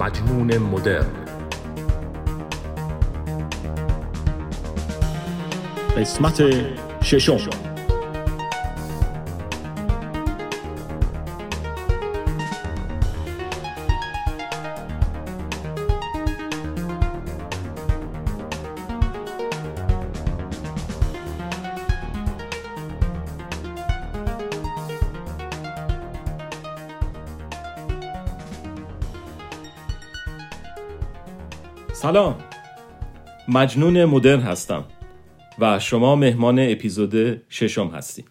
مجنون مدرن. قسمت ششم. سلام مجنون مدرن هستم و شما مهمان اپیزود ششم هستی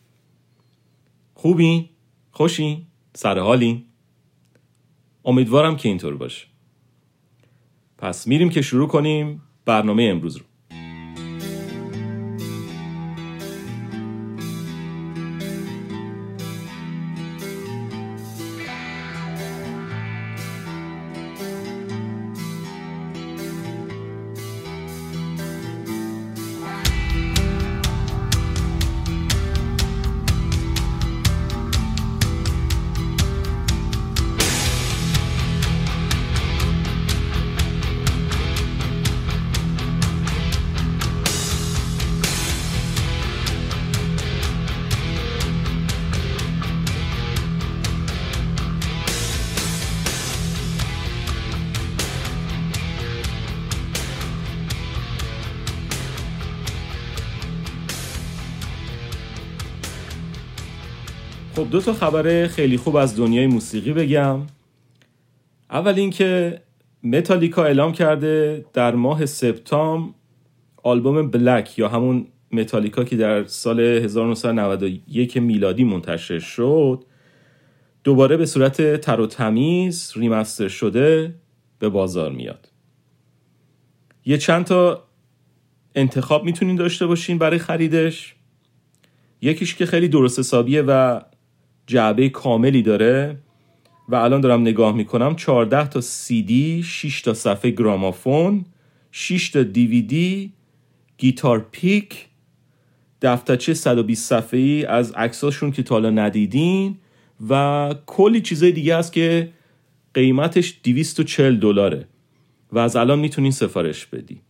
خوبین؟ خوشین؟ سرحالین؟ امیدوارم که اینطور باشه پس میریم که شروع کنیم برنامه امروز رو دو تا خبر خیلی خوب از دنیای موسیقی بگم. اول اینکه متالیکا اعلام کرده در ماه سپتامبر آلبوم بلک یا همون متالیکا که در سال 1991 میلادی منتشر شد دوباره به صورت تر و تمیز ریمستر شده به بازار میاد. یه چند تا انتخاب می‌تونین داشته باشین برای خریدش. یکیش که خیلی درست حسابیه و جعبه کاملی داره و الان دارم نگاه می‌کنم. 14 تا سی دی 6 تا صفحه گرامافون 6 تا دیویدی گیتار پیک دفترچه 120 صفحه ای از عکساشون که تا حالا ندیدین و کلی چیزای دیگه هست که قیمتش 240 دلاره و از الان می‌تونین سفارش بدی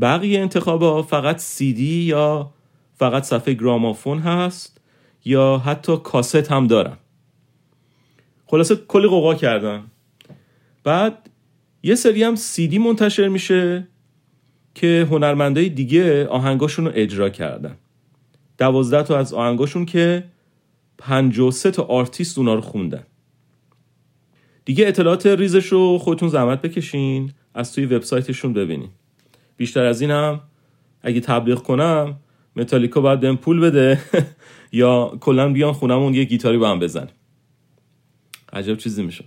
بقیه انتخابا فقط سی دی یا فقط صفحه گرامافون هست. یا حتی کاست هم دارن خلاصه کلی غوغا کردن بعد یه سری هم سیدی منتشر میشه که هنرمندای دیگه آهنگاشون رو اجرا کردن. دوازده تا از آهنگاشون که 53 تا آرتیست اونا رو خوندن. دیگه اطلاعات ریزش رو خودتون زحمت بکشین از توی وبسایتشون ببینین. بیشتر از اینم اگه تبلیغ کنم متالیکا باید بهم پول بده. یا کلا بیان خونمون یه گیتاری با هم بزنیم. عجب چیزی میشه.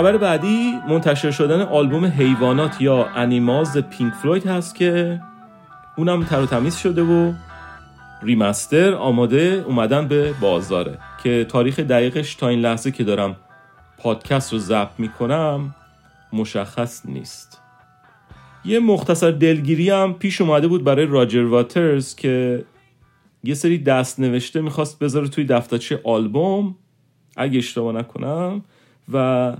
خبر بعدی منتشر شدن آلبوم حیوانات یا انیماز پینک فلوید هست که اونم تر و تمیز شده و ریمستر آماده اومدن به بازاره. که تاریخ دقیقش تا این لحظه که دارم پادکست رو ضبط می‌کنم مشخص نیست. یه مختصر دلگیری هم پیش اومده بود برای راجر واترز که یه سری دست نوشته می‌خواست بذاره توی دفترچه آلبوم اگه اشتباه نکنم و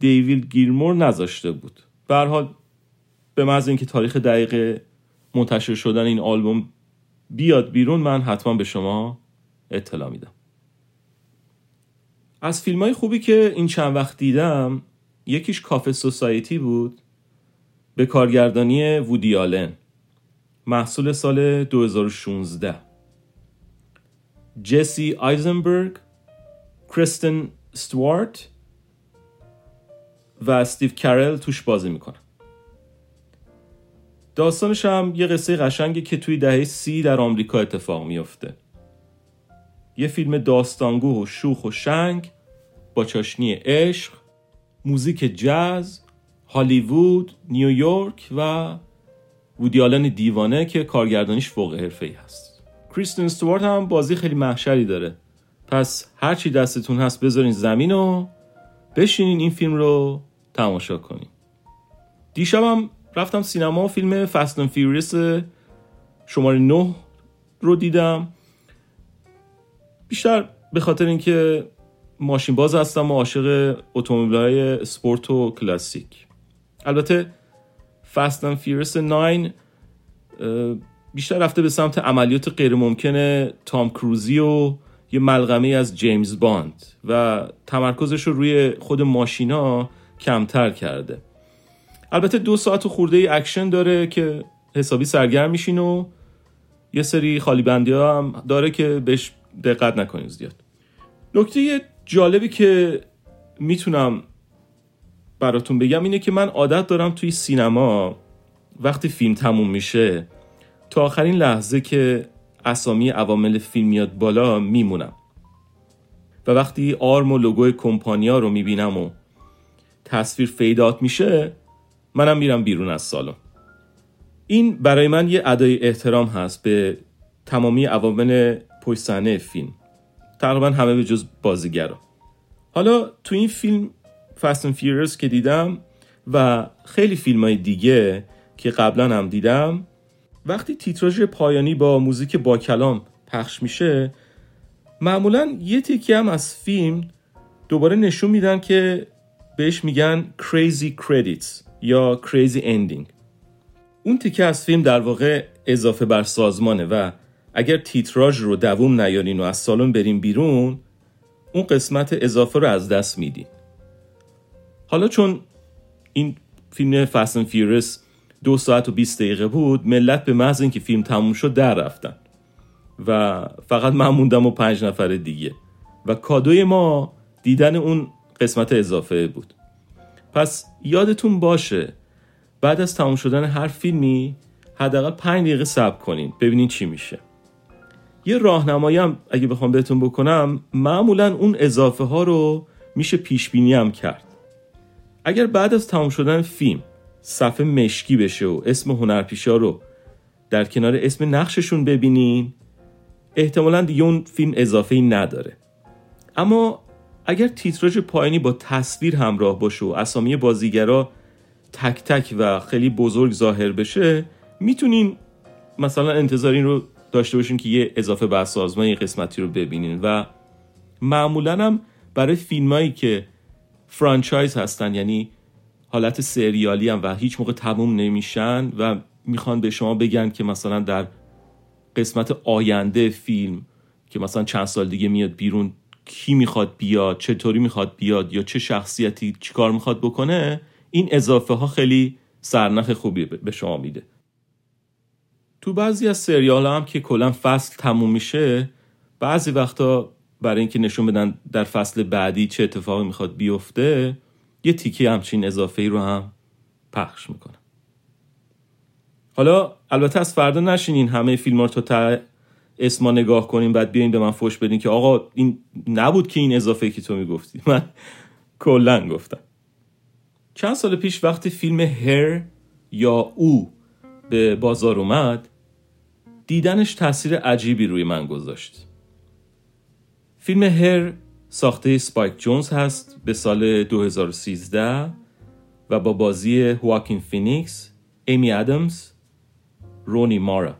دیوید گیرمور نذاشته بود. به حال به محض اینکه تاریخ دقیق منتشر شدن این آلبوم بیاد بیرون من حتما به شما اطلاع میدم. از فیلم های خوبی که این چند وقت دیدم یکیش کافه سوسایتی بود به کارگردانی وودی آلن محصول سال 2016 جسی آیزنبرگ کریستن ستوارت و استیو کرل توش بازی می‌کنن داستانش هم یه قصه قشنگی که توی دهه سی در آمریکا اتفاق میفته یه فیلم داستانگو و شوخ و شنگ با چاشنی عشق موزیک جاز هالیوود نیویورک و وودیالن دیوانه که کارگردانیش فوق حرفه ای هست. کریستین استوارت هم بازی خیلی محشری داره. پس هرچی دستتون هست بذارین زمین و بشینین این فیلم رو تماشا کنین دیشبم رفتم سینما و فیلم Fast and Furious شماره 9 رو دیدم. بیشتر به خاطر اینکه ماشین باز هستم و عاشق اتومبیل‌های سپورت و کلاسیک. البته Fast and Furious 9 بیشتر رفته به سمت عملیات غیر ممکن تام کروزی و یه ملغمه از جیمز باند و تمرکزش رو روی خود ماشینا کمتر کرده. البته دو ساعت خرده ای اکشن داره که حسابی سرگرم میشین و یه سری خالی بندی ها هم داره که بهش دقت نکنید زیاد. نکته جالبی که می‌تونم براتون بگم اینه که من عادت دارم توی سینما وقتی فیلم تموم میشه تا آخرین لحظه که اسامی عوامل فیلم میاد بالا میمونم. و وقتی آرم و لوگوی کمپانیا رو می‌بینم و تصویر فیدات میشه منم میرم بیرون از سالن. این برای من یه ادای احترام هست به تمامی عوامل پشت فیلم. تقریبا همه به جز بازیگرا. حالا تو این فیلم فستن فیورس که دیدم و خیلی فیلم های دیگه که قبلا هم دیدم وقتی تیتراژ پایانی با موزیک با کلام پخش میشه معمولا یه تیکی هم از فیلم دوباره نشون میدن که بهش میگن crazy credits یا crazy ending. اون تیکه از فیلم در واقع اضافه بر سازمانه و اگر تیتراژ رو دووم نیارین و از سالن بریم بیرون اون قسمت اضافه رو از دست میدین. حالا چون این فیلم فاستن فیورس دو ساعت و 20 دقیقه بود ملت به محض اینکه فیلم تموم شد در رفتن و فقط من موندم و پنج نفر دیگه. و کادوی ما دیدن اون قسمت اضافه بود. پس یادتون باشه بعد از تموم شدن هر فیلمی حداقل پنج دقیقه صبر کنین ببینین چی میشه. یه راهنمایی هم اگه بخوام بهتون بکنم معمولا اون اضافه ها رو میشه پیش بینی هم کرد. اگر بعد از تمام شدن فیلم صفحه مشکی بشه و اسم هنرپیشا رو در کنار اسم نقششون ببینین احتمالا دیگه اون فیلم اضافه ای نداره. اما اگر تیتراژ پایینی با تصویر همراه باشه و اسامی بازیگرا تک تک و خیلی بزرگ ظاهر بشه می‌تونین مثلا انتظار این رو داشته باشین که یه اضافه بر سازمان یه قسمتی رو ببینین و معمولا هم برای فیلمایی که فرانچایز هستن یعنی حالت سریالی هم و هیچ موقع تموم نمیشن و می‌خوان به شما بگن که مثلا در قسمت آینده فیلم که مثلا چند سال دیگه میاد بیرون کی می‌خواد بیاد چطوری می‌خواد بیاد یا چه شخصیتی چیکار می‌خواد بکنه این اضافه ها خیلی سرنخ خوبی به شما میده. تو بعضی از سریال هم که کلا فصل تموم میشه بعضی وقتا برای اینکه نشون بدن در فصل بعدی چه اتفاقی می‌خواد بیفته یه تیکه همچین اضافه ای رو هم پخش می‌کنه حالا البته از فردا نشینین همه فیلم رو تا اسما نگاه کنین بعد بیاین به من فوش بدین که آقا این نبود که این اضافه که تو می‌گفتی. من کلا گفتم. چند سال پیش وقتی فیلم هر یا او به بازار اومد دیدنش تاثیر عجیبی روی من گذاشت. فیلم هر ساخته سپایک جونز هست به سال 2013 و با بازی هواکین فینیکس، ایمی ادمز، رونی مارا.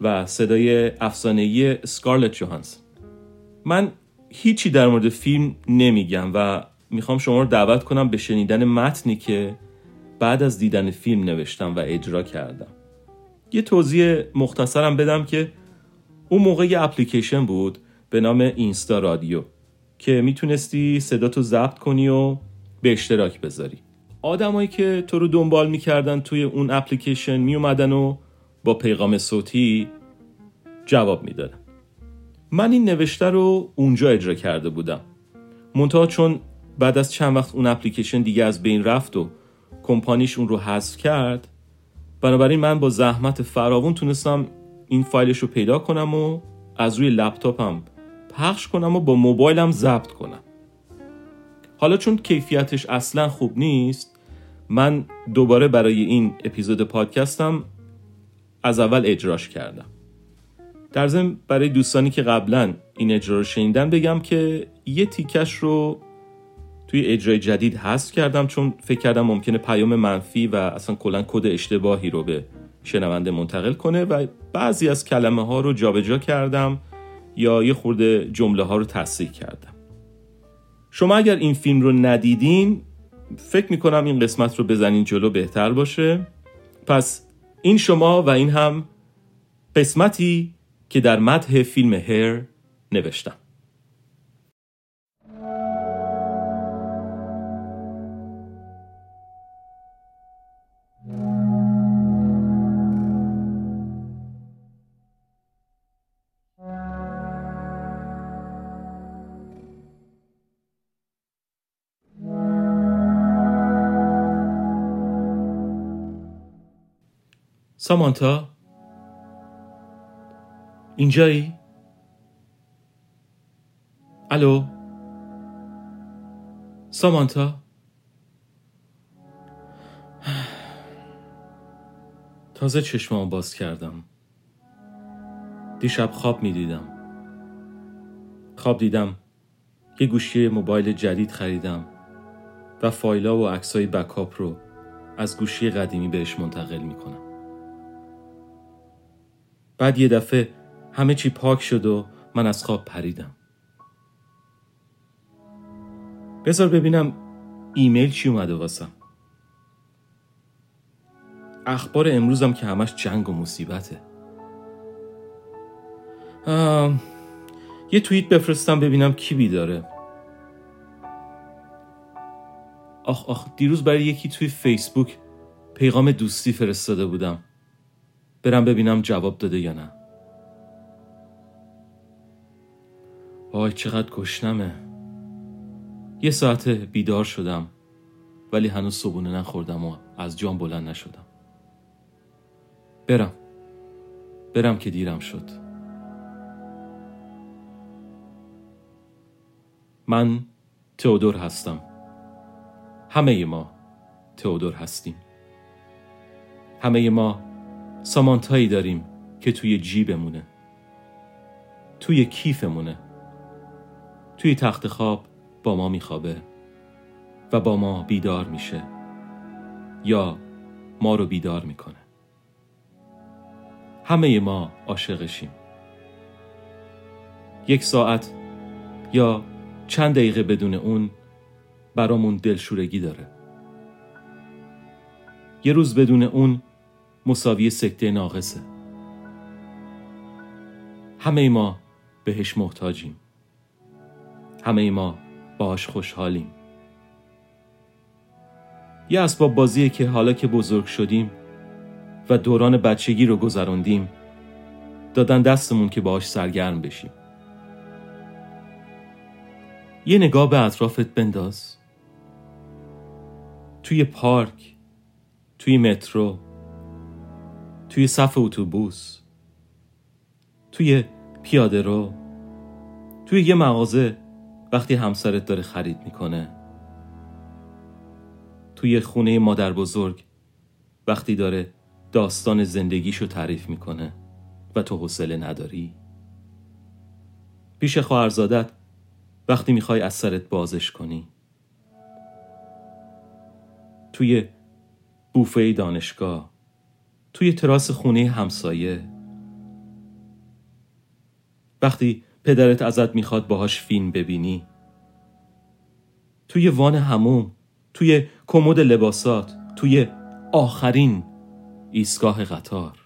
و صدای افسانه‌ای سکارلت جوهانسون. من هیچی در مورد فیلم نمیگم و می‌خوام شما رو دعوت کنم به شنیدن متنی که بعد از دیدن فیلم نوشتم و اجرا کردم. یه توضیح مختصرم بدم که اون موقع یه اپلیکیشن بود به نام Insta Radio که می‌تونستی صداتو ضبط کنی و به اشتراک بذاری. آدمایی که تو رو دنبال می‌کردن توی اون اپلیکیشن میومدن و با پیغام صوتی جواب می‌دادن من این نوشته رو اونجا اجرا کرده بودم. منتها چون بعد از چند وقت اون اپلیکیشن دیگه از بین رفت و کمپانیش اون رو حذف کرد بنابراین من با زحمت فراوون تونستم این فایلش رو پیدا کنم و از روی لپتاپم پخش کنم و با موبایلم ضبط کنم. حالا چون کیفیتش اصلا خوب نیست من دوباره برای این اپیزود پادکستم از اول اجراش کردم. در ضمن برای دوستانی که قبلا این اجرا رو شنیدن بگم که یه تیکش رو توی اجرای جدید حذف کردم چون فکر کردم ممکنه پیام منفی و اصلا کلا کد اشتباهی رو به شنونده منتقل کنه و بعضی از کلمه ها رو جابجا کردم یا یه خورده جمله ها رو تصحیح کردم. شما اگر این فیلم رو ندیدین فکر می‌کنم این قسمت رو بزنین جلو بهتر باشه. پس این شما و این هم قسمتی که در متح فیلم هر نوشتم. سامانتا اینجایی؟ الو؟ سامانتا؟ تازه چشمام باز کردم. دیشب خواب می دیدم خواب دیدم. یه گوشی موبایل جدید خریدم و فایلا و عکسای بکاپ رو از گوشی قدیمی بهش منتقل می کنم. بعد یه دفعه همه چی پاک شد و من از خواب پریدم. بذار ببینم ایمیل چی اومده واسم. اخبار امروزم که همش جنگ و مصیبته. یه توییت بفرستم ببینم کی بیداره. آخ آخ دیروز برای یکی توی فیسبوک پیغام دوستی فرستاده بودم. برم ببینم جواب داده یا نه. وای چقدر گشنمه یه ساعت بیدار شدم ولی هنوز صبونه نخوردم و از جام بلند نشدم. برم. برم که دیرم شد. من تئودور هستم. همه ما تئودور هستیم. همه ما سامانتایی داریم که توی جیبمونه. توی کیفمونه. توی تخت خواب با ما میخوابه و با ما بیدار میشه یا ما رو بیدار می‌کنه. همه ما عاشقشیم. یک ساعت یا چند دقیقه بدون اون برامون دلشورگی داره. یه روز بدون اون مساوی سکته ناقصه. همه ما بهش محتاجیم. همه ما باش خوشحالیم. یه اسباب بازیه که حالا که بزرگ شدیم و دوران بچگی رو گذراندیم دادن دستمون که باهاش سرگرم بشیم. یه نگاه به اطرافت بنداز. توی پارک توی مترو توی صف اتوبوس توی پیاده رو توی یه مغازه وقتی همسرت داره خرید می‌کنه. توی خونه مادر بزرگ وقتی داره داستان زندگیشو تعریف می‌کنه و تو حوصله نداری. پیش خواهرزادت وقتی می‌خوای از سرت بازش کنی. توی بوفه دانشگاه. توی تراس خونه همسایه. وقتی پدرت ازت می‌خواد باهاش فیلم ببینی توی وان هموم توی کمد لباسات توی آخرین ایستگاه قطار.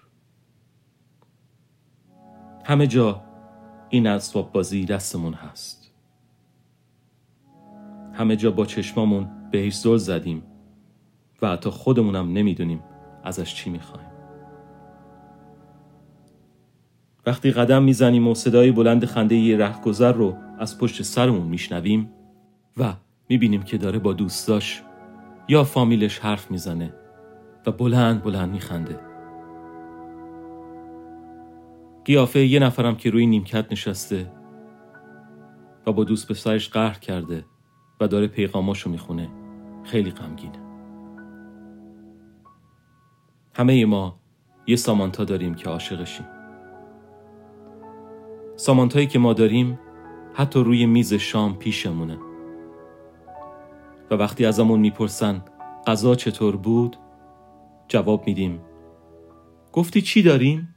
همه جا این اسباب بازی دستمون هست. همه جا با چشمامون بهش زل زدیم و حتی خودمونم نمی‌دونیم ازش چی می‌خوایم. وقتی قدم می‌زنیم و صدای بلند خنده یه رهگذر رو از پشت سرمون میشنویم و می‌بینیم که داره با دوستاش یا فامیلش حرف می‌زنه و بلند بلند میخنده. قیافه یه نفرم که روی نیمکت نشسته و با دوست به سرش قهر کرده و داره پیغاماشو می‌خونه. خیلی غمگینه. همه ما یه سامانتا داریم که عاشقشیم. سامانتایی که ما داریم حتی روی میز شام پیشمونه. و وقتی ازمون می‌پرسن غذا چطور بود جواب میدیم گفتی چی داریم؟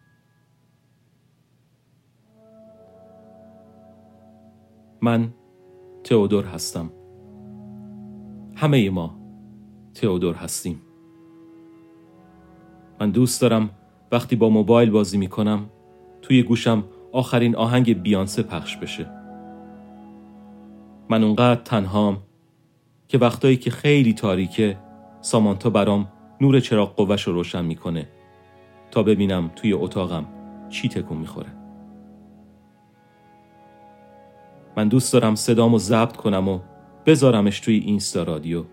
من تئودور هستم. همه ما تئودور هستیم. من دوست دارم وقتی با موبایل بازی می‌کنم توی گوشم آخرین آهنگ بیانسه پخش بشه. من اونقدر تنهام که وقتایی که خیلی تاریکه سامانتا برام نور چراغ قوش رو روشن می‌کنه تا ببینم توی اتاقم چی تکون می‌خوره. من دوست دارم صدامو ضبط کنم و بذارمش توی اینستا رادیو.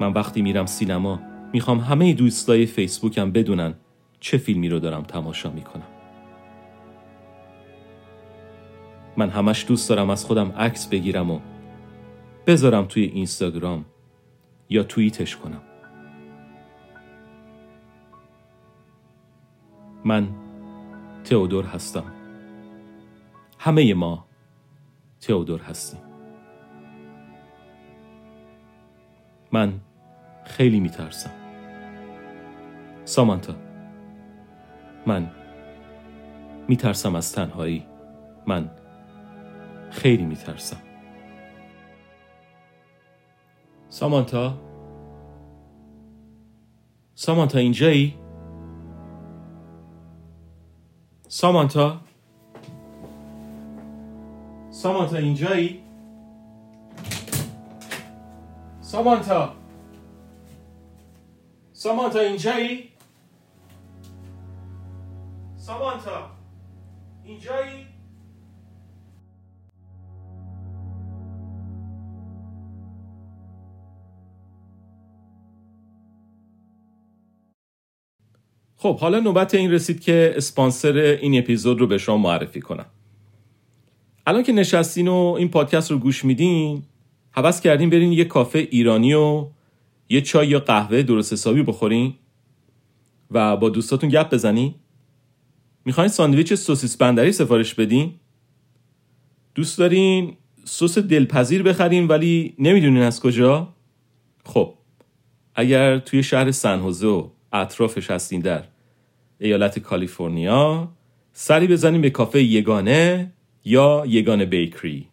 من وقتی میرم سینما می‌خوام همه دوستای فیسبوکم بدونن چه فیلمی رو دارم تماشا می‌کنم. من همش دوست دارم از خودم عکس بگیرم و بذارم توی اینستاگرام یا توییتش کنم. من تئودور هستم. همه ما تئودور هستیم. من خیلی میترسم. سامانتا من میترسم از تنهایی. من خیلی میترسم سامانتا سامانتا اینجایی؟ سامانتا سامانتا اینجایی؟ سامانتا سامانتا اینجایی؟ سامانتا اینجایی؟ خب حالا نوبت این رسید که اسپانسر این اپیزود رو به شما معرفی کنم. الان که نشستین و این پادکست رو گوش میدین حوض کردین برین یه کافه ایرانی و یه چای یا قهوه درست حسابی بخورین و با دوستاتون گپ بزنین. می‌خواین ساندویچ سوسیس بندری سفارش بدین؟ دوست دارین سس دلپذیر بخرین ولی نمی‌دونین از کجا؟ خب اگر توی شهر سنهوزه و اطرافش هستین در. ایالت کالیفرنیا سری بزنیم به کافه یگانه یا یگانه بیکری.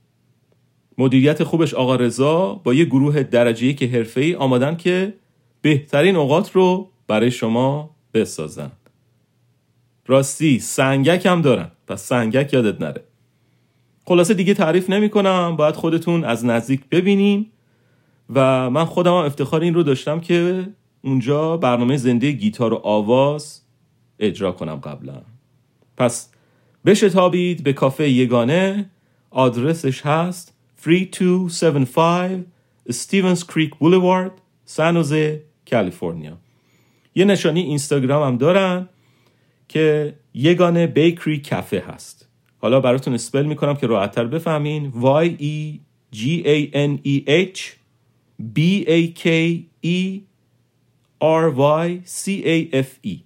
مدیریت خوبش آقا رضا با یه گروه درجه که حرفه‌ای آمادن که بهترین اوقات رو برای شما بسازن. راستی سنگک هم دارن. پس سنگک یادت نره. خلاصه دیگه تعریف نمی کنم باید خودتون از نزدیک ببینین. و من خودم افتخار این رو داشتم که اونجا برنامه زنده گیتار و آواز اجرا کنم قبلا. پس بشتابید به کافه یگانه آدرسش هست 3275 Stevens Creek Boulevard سانوزه کالیفرنیا. یه نشانی اینستاگرام هم دارن که یگانه بیکری کافه هست. حالا براتون اسپل می‌کنم که راحتتر بفهمین. Y E G A N E H B A K E R Y C A F E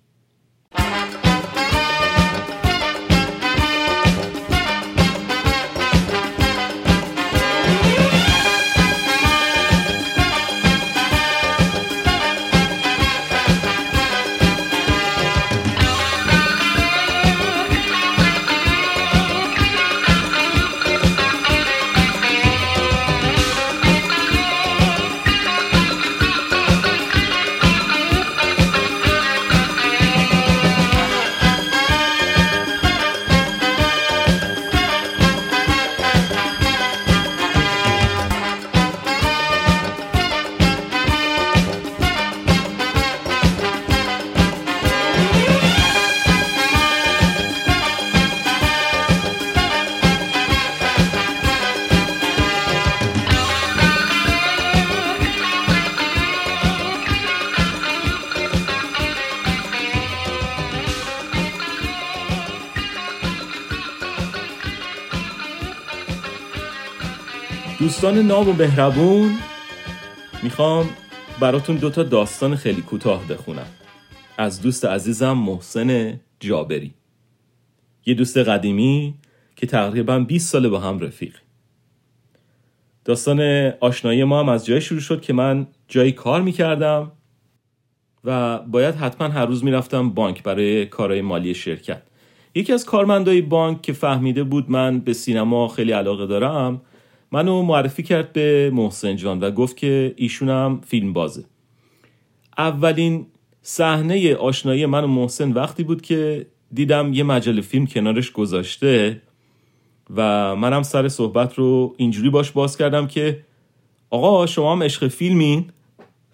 دوستان ناب و مهربون می‌خوام براتون دوتا داستان خیلی کوتاه بخونم. از دوست عزیزم محسن جابری. یه دوست قدیمی که تقریبا 20 ساله با هم رفیق. داستان آشنایی ما هم از جای شروع شد که من جایی کار می‌کردم و باید حتما هر روز می‌رفتم بانک برای کارهای مالی شرکت. یکی از کارمندای بانک که فهمیده بود من به سینما خیلی علاقه دارم منو معرفی کرد به محسن جان و گفت که ایشونم فیلم بازه. اولین صحنه آشنایی من و محسن وقتی بود که دیدم یه مجله فیلم کنارش گذاشته و منم سر صحبت رو اینجوری باش باز کردم که آقا شما هم عشق فیلمین؟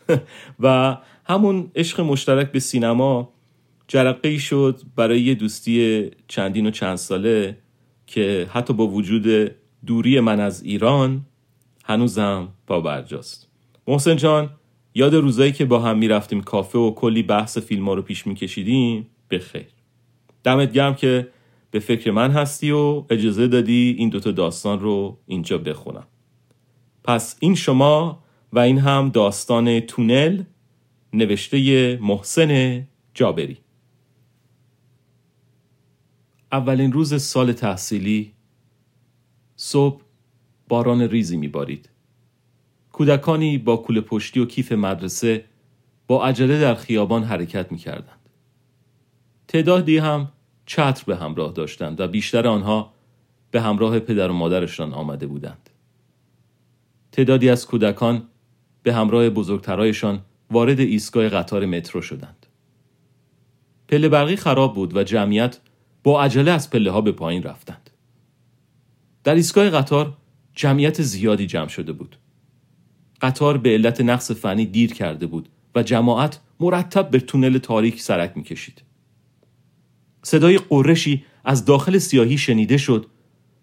و همون عشق مشترک به سینما جرقه شد برای یه دوستی چندین و چند ساله که حتی با وجود دوری من از ایران هنوزم با برجاست. محسن جان یاد روزایی که با هم می‌رفتیم کافه و کلی بحث فیلم ها رو پیش میکشیدیم؟ بخیر. دمت گرم که به فکر من هستی و اجازه دادی این دوتا داستان رو اینجا بخونم. پس این شما و این هم داستان تونل نوشته محسن جابری. اولین روز سال تحصیلی صبح باران ریزی میبارید. کودکانی با کوله پشتی و کیف مدرسه با عجله در خیابان حرکت می‌کردند. تعدادی هم چتر به همراه داشتند و بیشتر آنها به همراه پدر و مادرشان آمده بودند. تعدادی از کودکان به همراه بزرگترایشان وارد ایستگاه قطار مترو شدند. پله برقی خراب بود و جمعیت با عجله از پله ها به پایین رفتند. در ایستگاه قطار جمعیت زیادی جمع شده بود. قطار به علت نقص فنی دیر کرده بود و جماعت مرتب به تونل تاریک سرک می‌کشید. صدای قرشی از داخل سیاهی شنیده شد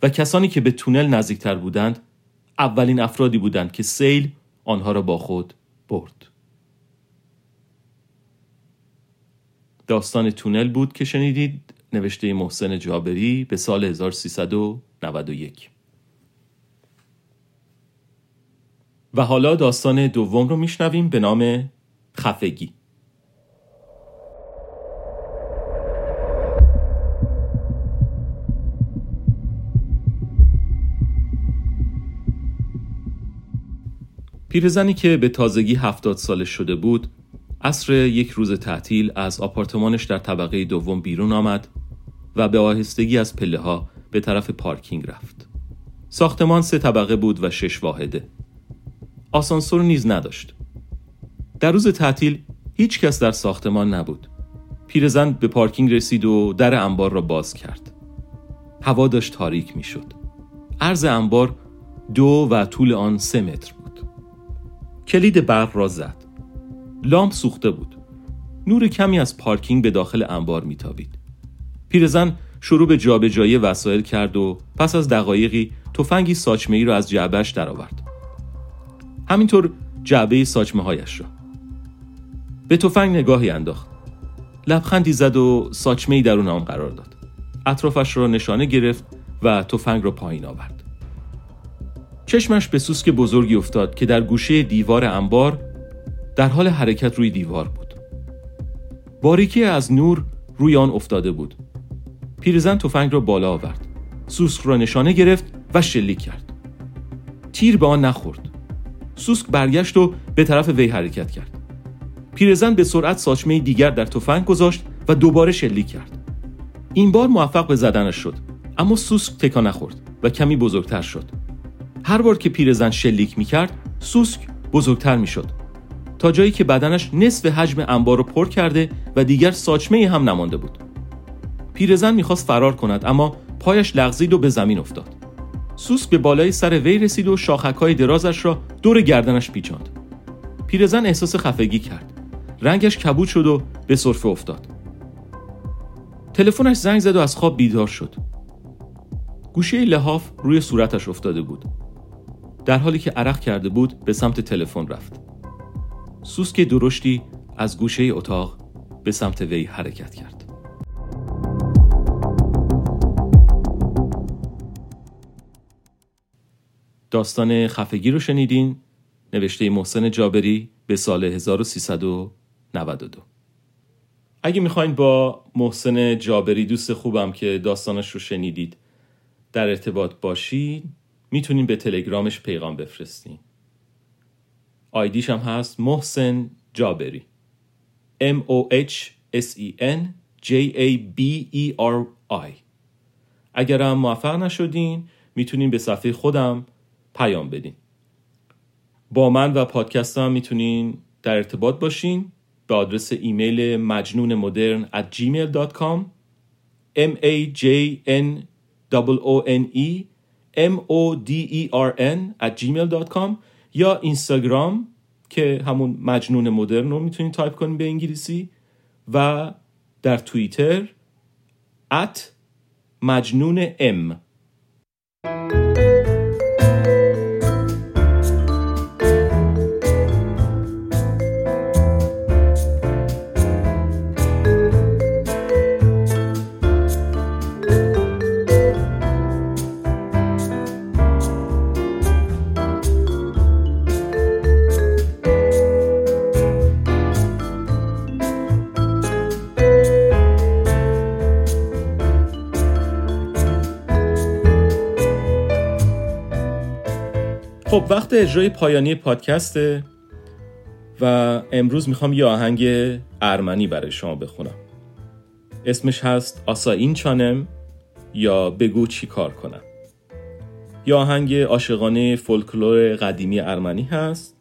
و کسانی که به تونل نزدیکتر بودند اولین افرادی بودند که سیل آنها را با خود برد. داستان تونل بود که شنیدید نوشته محسن جابری به سال 1391 و حالا داستان دوم رو میشنویم به نام خفگی. پیرزنی که به تازگی هفتاد سالش شده بود عصر یک روز تعطیل از آپارتمانش در طبقه دوم بیرون آمد و به آهستگی از پله ها به طرف پارکینگ رفت. ساختمان سه طبقه بود و شش واحده. آسانسور نیز نداشت. در روز تعطیل هیچ کس در ساختمان نبود. پیرزن به پارکینگ رسید و در انبار را باز کرد. هوا داشت تاریک می شد. عرض انبار دو و طول آن سه متر بود. کلید برق را زد. لامپ سوخته بود. نور کمی از پارکینگ به داخل انبار میتابید. پیرزن شروع به جابجایی وسایل کرد و پس از دقایقی تفنگی ساچمه ای را از جعبهش درآورد. همینطور جعبه ساچمه هایش را. به تفنگ نگاهی انداخت. لبخندی زد و ساچمه ای درون آن قرار داد. اطرافش را نشانه گرفت و تفنگ را پایین آورد. چشمش به سوسک بزرگی افتاد که در گوشه دیوار انبار در حال حرکت روی دیوار بود. باریکی از نور روی آن افتاده بود پیرزن تفنگ را بالا آورد. سوسک را نشانه گرفت و شلیک کرد. تیر به آن نخورد. سوسک برگشت و به طرف وی حرکت کرد. پیرزن به سرعت ساچمه دیگر در تفنگ گذاشت و دوباره شلیک کرد. این بار موفق به زدنش شد اما سوسک تکا نخورد و کمی بزرگتر شد. هر بار که پیرزن شلیک می کرد سوسک بزرگتر می شد تا جایی که بدنش نصف حجم انبار رو پر کرده و دیگر ساچمه هم نمانده بود. پیرزن می‌خواست فرار کند اما پایش لغزید و به زمین افتاد. سوسک به بالای سر وی رسید و شاخکهای درازش را دور گردنش پیچاند. پیرزن احساس خفگی کرد. رنگش کبود شد و به صرفه افتاد. تلفنش زنگ زد و از خواب بیدار شد. گوشه لحاف روی صورتش افتاده بود. در حالی که عرق کرده بود به سمت تلفن رفت. سوسک درشتی از گوشه اتاق به سمت وی حرکت کرد. داستان خفگی رو شنیدین؟ نوشته محسن جابری به سال 1392 اگه می‌خواین با محسن جابری دوست خوبم که داستانش رو شنیدید در ارتباط باشید می‌تونین به تلگرامش پیغام بفرستین. آیدیش هم هست محسن جابری. M O H S E N J A B E R I. اگر موفق نشدین می‌تونین به صفحه خودم پیام بدین. با من و پادکستم می‌تونین در ارتباط باشین به آدرس ایمیل مجنون مدرن at gmail.com m a j n o n e m o d e r n at gmail.com یا اینستاگرام که همون مجنون مدرن رو می‌تونید تایپ کنید به انگلیسی و در توییتر at مجنون ام خب وقت اجرای پایانی پادکسته و امروز می‌خوام یه آهنگ ارمنی برای شما بخونم. اسمش هست آساین چانم یا بگو چی کار کنم. یه آهنگ عاشقانه فولکلور قدیمی ارمنی هست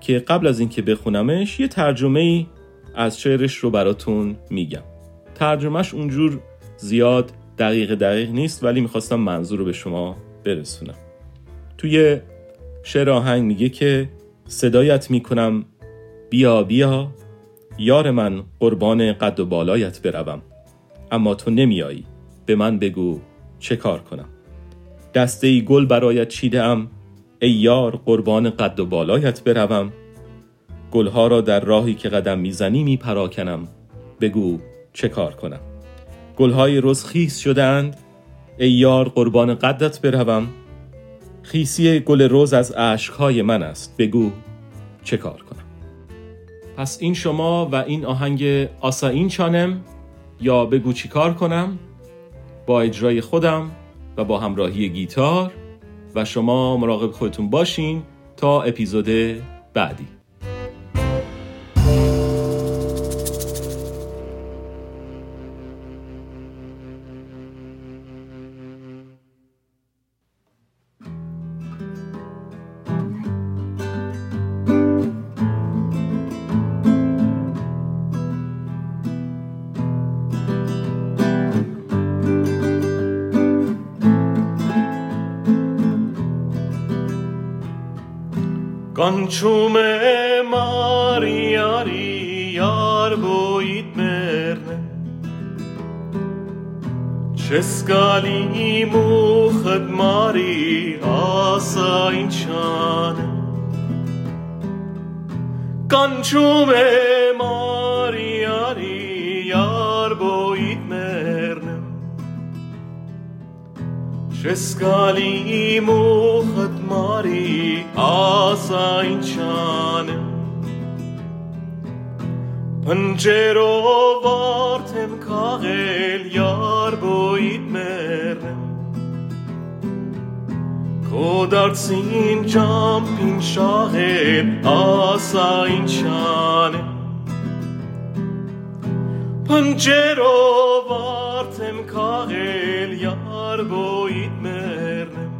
که قبل از اینکه بخونمش یه ترجمه ای از شعرش رو براتون میگم. ترجمهش اونجور زیاد دقیق دقیق نیست ولی می‌خواستم منظور رو به شما برسونم. توی شعر آهنگ میگه که صدایت می‌کنم. بیا بیا. یار من قربان قد و بالایت بروم. اما تو نمیایی. به من بگو چه کار کنم. دسته ای گل برایت چیده ام ای یار قربان قد و بالایت بروم. گلها را در راهی که قدم می‌زنی میپراکنم. بگو چه کار کنم. گلهای روز خیس شدند ای یار قربان قدت بروم. خیسی گل روز از عشقهای من است. بگو چه کار کنم؟ پس این شما و این آهنگ این چانم یا بگو چی کار کنم؟ با اجرای خودم و با همراهی گیتار و شما مراقب خودتون باشین تا اپیزود بعدی. Եսկալի իմ ուխդ մարի ասա ինչան Կանչում է մարիարի արբոիտ մերն Եսկալի իմ ուխդ մարի ասա ինչան Ընջերով արդեմ քաղել յար Ոդարցին ճամփին շաղեր, ասա ինչան է։ Փնջերով արդեմ քաղել յարբոյիդ մերնեմ։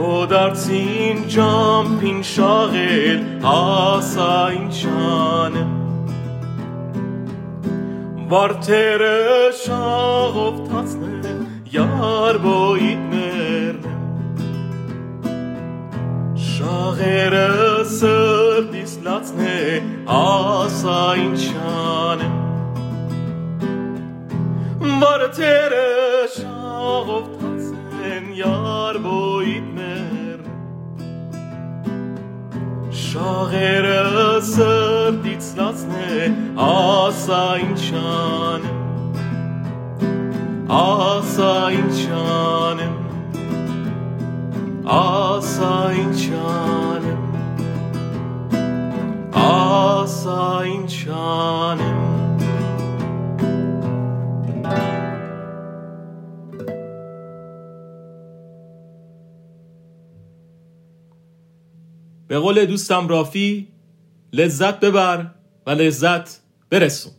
Ոդարցին ճամփին շաղեր, ասա ինչան է։ Վարդերը շաղով թացնել յարբո է ասա ինչան Վարդերը շաղով թացեն յարբոյիտներ Շաղերը սրտից լացն է ասա ինչ آساین چانم به قول دوستم رافی لذت ببر و لذت برسون.